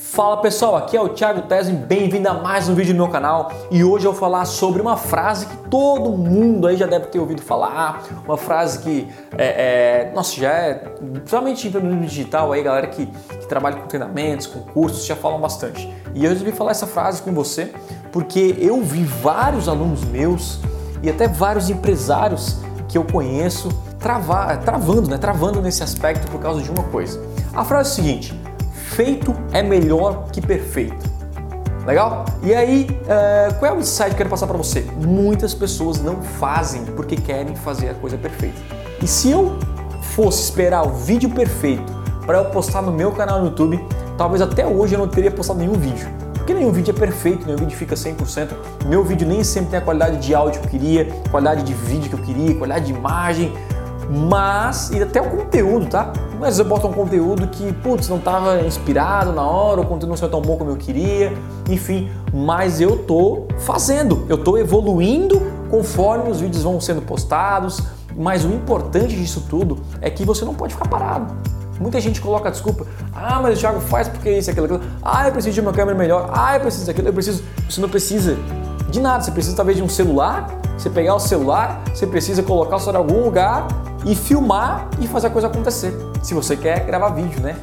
Fala pessoal, aqui é o Thiago Tessin, bem-vindo a mais um vídeo no meu canal e hoje eu vou falar sobre uma frase que todo mundo aí já deve ter ouvido falar, uma frase que, é, é, nossa, já é, principalmente no digital aí, galera que, que trabalha com treinamentos, com cursos, já falam bastante. E eu resolvi falar essa frase com você porque eu vi vários alunos meus e até vários empresários que eu conheço travar, travando, né, travando nesse aspecto por causa de uma coisa. A frase é a seguinte, feito é melhor que perfeito. Legal? E aí, uh, qual é o insight que eu quero passar para você? Muitas pessoas não fazem porque querem fazer a coisa perfeita. E se eu fosse esperar o vídeo perfeito para eu postar no meu canal no YouTube, talvez até hoje eu não teria postado nenhum vídeo. Porque nenhum vídeo é perfeito, nenhum vídeo fica 100%. Meu vídeo nem sempre tem a qualidade de áudio que eu queria, qualidade de vídeo que eu queria, qualidade de imagem, mas e até o conteúdo, tá? Mas eu boto um conteúdo que, putz, não estava inspirado na hora, o conteúdo não saiu tão bom como eu queria, enfim, mas eu tô fazendo, eu tô evoluindo conforme os vídeos vão sendo postados, mas o importante disso tudo é que você não pode ficar parado. Muita gente coloca desculpa, ah, mas o Thiago faz porque isso, aquilo, aquilo, ah, eu preciso de uma câmera melhor, ah, eu preciso daquilo, eu preciso. Você não precisa de nada, você precisa talvez de um celular, você pegar o celular, você precisa colocar o celular em algum lugar e filmar e fazer a coisa acontecer. Se você quer gravar vídeo, né?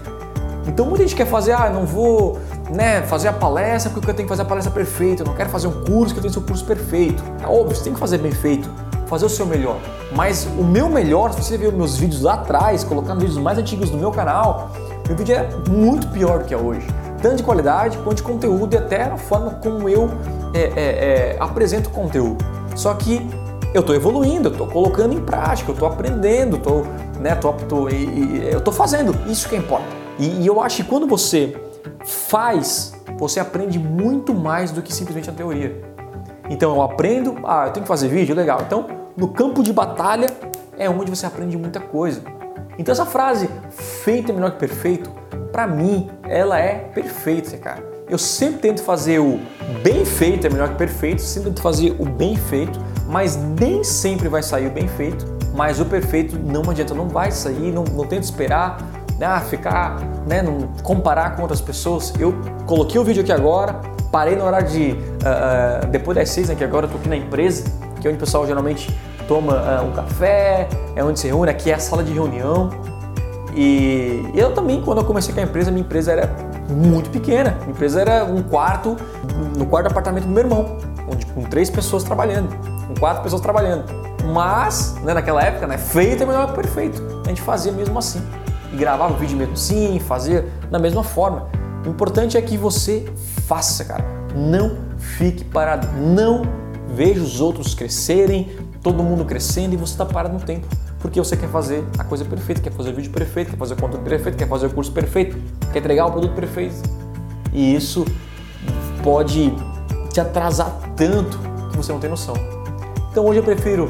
Então muita gente quer fazer, ah, não vou né, fazer a palestra porque eu tenho que fazer a palestra perfeita, eu não quero fazer um curso que eu tenho um curso perfeito. É óbvio, você tem que fazer bem feito, fazer o seu melhor. Mas o meu melhor, se você ver meus vídeos lá atrás, colocando vídeos mais antigos do meu canal, meu vídeo é muito pior do que é hoje. Tanto de qualidade quanto de conteúdo e até a forma como eu é, é, é, apresento conteúdo. Só que eu estou evoluindo, eu estou colocando em prática, eu estou aprendendo, né, tô, tô, e, e, eu estou fazendo, isso que importa. E, e eu acho que quando você faz, você aprende muito mais do que simplesmente a teoria. Então eu aprendo, ah, eu tenho que fazer vídeo, legal. Então, no campo de batalha é onde você aprende muita coisa. Então essa frase, feito é melhor que perfeito, para mim, ela é perfeita, cara. Eu sempre tento fazer o bem feito é melhor que perfeito, sempre tento fazer o bem feito mas nem sempre vai sair o bem feito, mas o perfeito não adianta, não vai sair, não, não tenta esperar, né, ficar, né, não comparar com outras pessoas. Eu coloquei o vídeo aqui agora, parei no horário de, uh, uh, depois das seis, né, que agora eu tô aqui na empresa, que é onde o pessoal geralmente toma uh, um café, é onde se reúne, aqui é a sala de reunião. E eu também, quando eu comecei com a empresa, minha empresa era muito pequena. Minha empresa era um quarto, no quarto apartamento do meu irmão, onde com três pessoas trabalhando com quatro pessoas trabalhando. Mas, né, naquela época, né, feito é melhor que perfeito. A gente fazia mesmo assim. E gravava o vídeo mesmo assim, fazia da mesma forma. O importante é que você faça, cara. Não fique parado. Não veja os outros crescerem, todo mundo crescendo e você está parado no tempo. Porque você quer fazer a coisa perfeita, quer fazer o vídeo perfeito, quer fazer o conteúdo perfeito, quer fazer o curso perfeito, quer entregar o produto perfeito. E isso pode te atrasar tanto que você não tem noção. Então hoje eu prefiro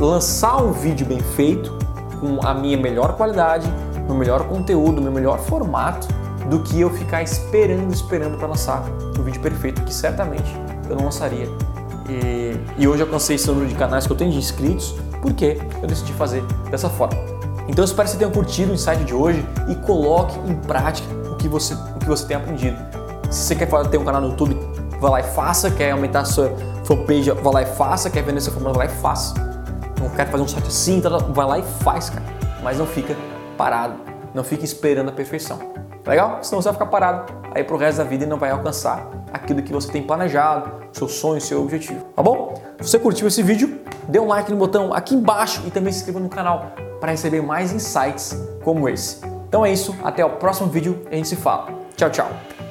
lançar um vídeo bem feito, com a minha melhor qualidade, meu melhor conteúdo, meu melhor formato, do que eu ficar esperando, esperando para lançar o vídeo perfeito, que certamente eu não lançaria. E, e hoje eu alcancei esse número de canais que eu tenho de inscritos, porque eu decidi fazer dessa forma. Então eu espero que você tenha curtido o insight de hoje e coloque em prática o que você, o que você tem aprendido. Se você quer ter um canal no YouTube, vai lá e faça, quer aumentar sua fanpage, vai lá e faça, quer vender seu formulário, vai lá e faça. Não quer fazer um site assim, tá, tá, vai lá e faz, cara. Mas não fica parado, não fica esperando a perfeição. Legal? Senão você vai ficar parado aí pro resto da vida e não vai alcançar aquilo que você tem planejado, seu sonho, seu objetivo. Tá bom? Se você curtiu esse vídeo, dê um like no botão aqui embaixo e também se inscreva no canal para receber mais insights como esse. Então é isso, até o próximo vídeo e a gente se fala. Tchau, tchau.